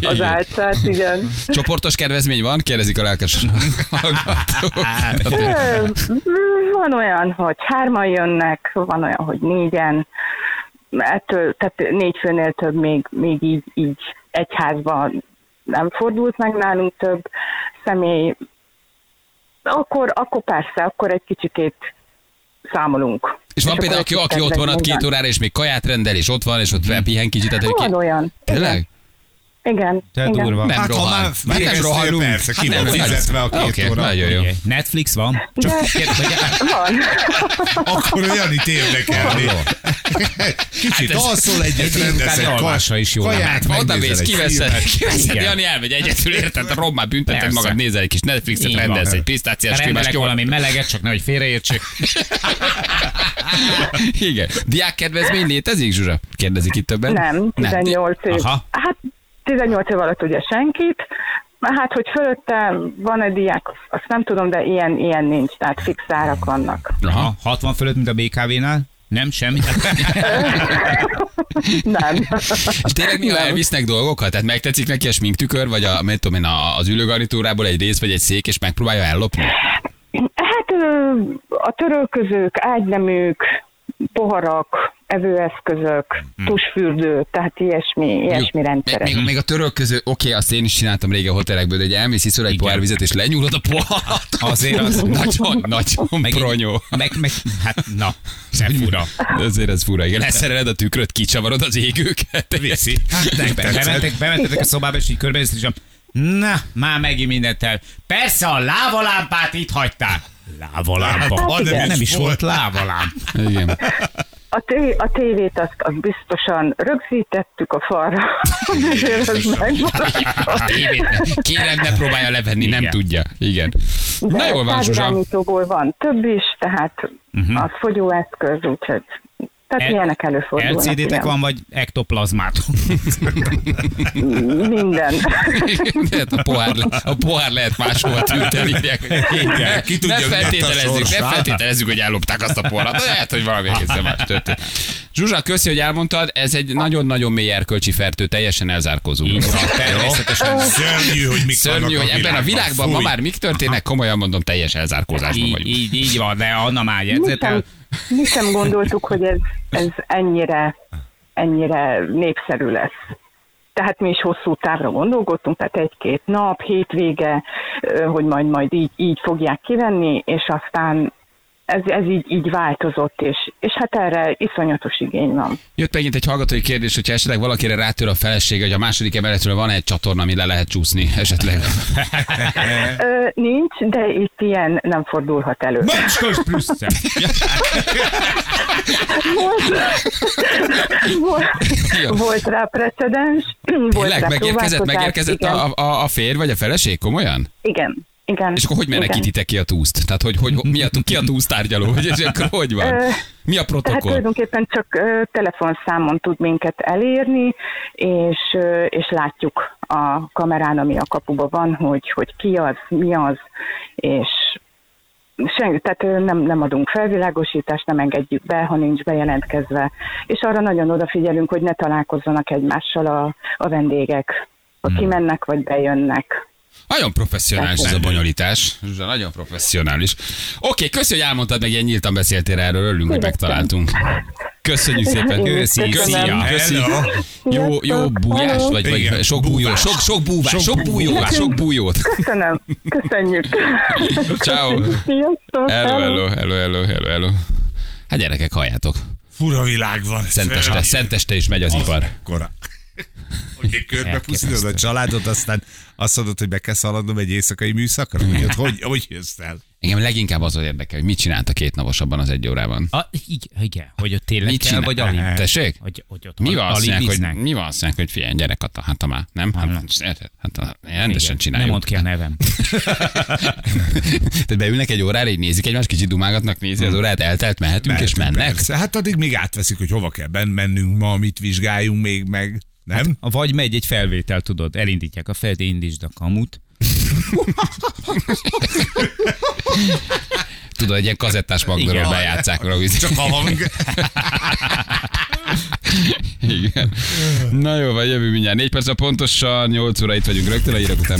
Az álcát, igen. Csoportos kedvezmény van? Kérdezik a lelkes Van olyan, hogy hárman jönnek, van olyan, hogy négyen. Ettől, tehát négy főnél több még, még így, így egy házban nem fordult meg nálunk több személy. Akkor, akkor persze, akkor egy kicsikét számolunk. És van akkor például, aki, aki ott van két mondani. órára, és még kaját rendel, és ott van, és ott pihen kicsit. Tehát, Van ki... olyan. Tényleg? Igen. Te igen. durva. Nem Hát, ha rohan. már Hát nem rohanunk. persze, ki Hát van nem, fizetve a két Oké, óra. nagyon jó. Netflix van? Csak De- kérd, hogy Van. Akkor olyan itt érdekelni. Kicsit Hát alszol egyet, egy rendezek utáni alvásra is jó kaját, oda mész, egy kiveszed, kiveszed. Jani elmegy egyetül, érted? A rommá bünteted Persze. magad, nézel egy kis Netflixet, rendelsz egy pisztáciás rendelek valami meleget, csak nehogy félreértsék. Igen. Diák kedvezmény létezik, Zsuzsa? Kérdezik itt többen. Nem, 18 év. Aha. Hát 18 év alatt ugye senkit. Hát, hogy fölötte van egy diák, azt nem tudom, de ilyen, ilyen nincs, tehát fix árak vannak. Aha. 60 fölött, mint a BKV-nál? Nem, semmi. [laughs] Nem. És tényleg mi elvisznek dolgokat? Tehát megtetszik neki a sminktükör, vagy a, mit tudom én, az ülőgarnitúrából egy rész, vagy egy szék, és megpróbálja ellopni? Hát a törölközők, ágyneműk, poharak, evőeszközök, tusfürdő, tehát ilyesmi, ilyesmi rendszerek. még, még a török közül, oké, azt én is csináltam régen a hotelekből, de egy elmész, iszol egy pohár vizet, és lenyúlod a poharat. [laughs] Azért az- Nagyon, nagyon Meg- pronyó. Meg, meg, hát na, sem fura. Azért ez fura, igen. Leszereled a tükröt, kicsavarod az égőket. Viszi. Hát nem. Bementek, a szobába, és így körbenéztek, és Na, már megint mindent el. Persze a lávalámpát itt hagyták. Lávalámpa. Hát, nem, nem nem is volt lávalámp. Igen. A, té- a tévét azt, azt biztosan rögzítettük a falra. [laughs] A tévét ne- Kérem, ne próbálja levenni, nem Igen. tudja. Igen. Na De jól van, Zsuzsa. van több is, tehát uh-huh. az fogyóeszköz, úgyhogy tehát El- ilyenek előfordulnak. LCD-tek igen. van, vagy ektoplazmát? [laughs] Minden. Lehet a pohár, a pohár lehet máshol ülteni. Igen, ki tudja, ne feltételezzük, ne feltételezzük, hogy ellopták azt a poharat. Lehet, hogy valami egészen más történt. Zsuzsa, köszi, hogy elmondtad, ez egy nagyon-nagyon mély erkölcsi fertő, teljesen van, [laughs] természetesen. Szörnyű, hogy mik Szörnyű, hogy ebben a világban ma már mik történnek, komolyan mondom, teljes elzárkózásban vagyunk. így, így van, de Anna már jegyzetel. Mi sem gondoltuk, hogy ez, ez ennyire, ennyire népszerű lesz. Tehát mi is hosszú távra gondolkodtunk, tehát egy-két nap, hétvége, hogy majd majd így, így fogják kivenni, és aztán ez, ez így, így változott, és, és hát erre iszonyatos igény van. Jött megint egy hallgatói kérdés, hogyha esetleg valakire rátör a felesége, hogy a második emeletről van egy csatorna, ami le lehet csúszni esetleg. [laughs] Ö, nincs, de itt ilyen nem fordulhat elő. Macskos Brüsszel. Volt, Jó. volt rá precedens, volt Tényleg rá megérkezett, megérkezett igen, a, a, a férj vagy a feleség? Komolyan? Igen, igen. És akkor hogy menekítitek ki a túszt? Tehát hogy, hogy mi a, ki a túsz tárgyaló? És akkor hogy van? Mi a Tehát protokoll? tulajdonképpen csak ö, telefonszámon tud minket elérni, és, ö, és látjuk a kamerán, ami a kapuban van, hogy, hogy ki az, mi az, és Senki, tehát nem, nem adunk felvilágosítást, nem engedjük be, ha nincs bejelentkezve, és arra nagyon odafigyelünk, hogy ne találkozzanak egymással a, a vendégek, ha Hmm. kimennek vagy bejönnek. Nagyon professzionális ez a bonyolítás. Zsuzsa, nagyon professzionális. Oké, köszi, hogy elmondtad, meg ilyen nyíltan beszéltél erről, örülünk, hogy megtaláltunk. Köszönjük szépen. Köszi, köszönöm. köszi. Hello. Jó, jó bújás, vagy, vagy Igen, sok bújó, sok, sok búvás, sok, Sok bújót, sok bújót. Köszönöm, köszönjük. [laughs] Ciao. Hello, hello, hello, hello, hello, hello. Hát gyerekek, halljátok. Fura világ van. Szenteste, szenteste is megy az ipar. Kora. [laughs] Hogy körbe pusztítod a családot, aztán azt mondod, hogy be kell szaladnom egy éjszakai műszakra? Hogy, hogy, hogy jössz el? Engem leginkább az érdekel, hogy mit csinált a két napos abban az egy órában. A, igen, hogy ott tényleg Mit kell, vagy alig. Tessék? Hogy, hogy ott Mi van azt hogy, mi van azt hogy figyelj, gyerek, hát, hát már, nem? Hát, hát, hát, hát rendesen csináljuk. Nem mondd ki a nevem. [laughs] Tehát beülnek egy órára, így nézik egymást, kicsit dumágatnak, nézi az órát, eltelt, mehetünk, és Mehetünk, mennek. Persze. Hát addig még átveszik, hogy hova kell mennünk ma, mit vizsgáljunk még meg. Nem? A Vagy megy egy felvétel, tudod, elindítják a felet, indítsd a kamut. [laughs] [laughs] Tudod, egy ilyen kazettás magdalról bejátszák róla. Csak a hang. [laughs] Igen. Na jó, vagy jövő mindjárt. Négy perc a pontosan, 8 óra itt vagyunk rögtön a hírek után.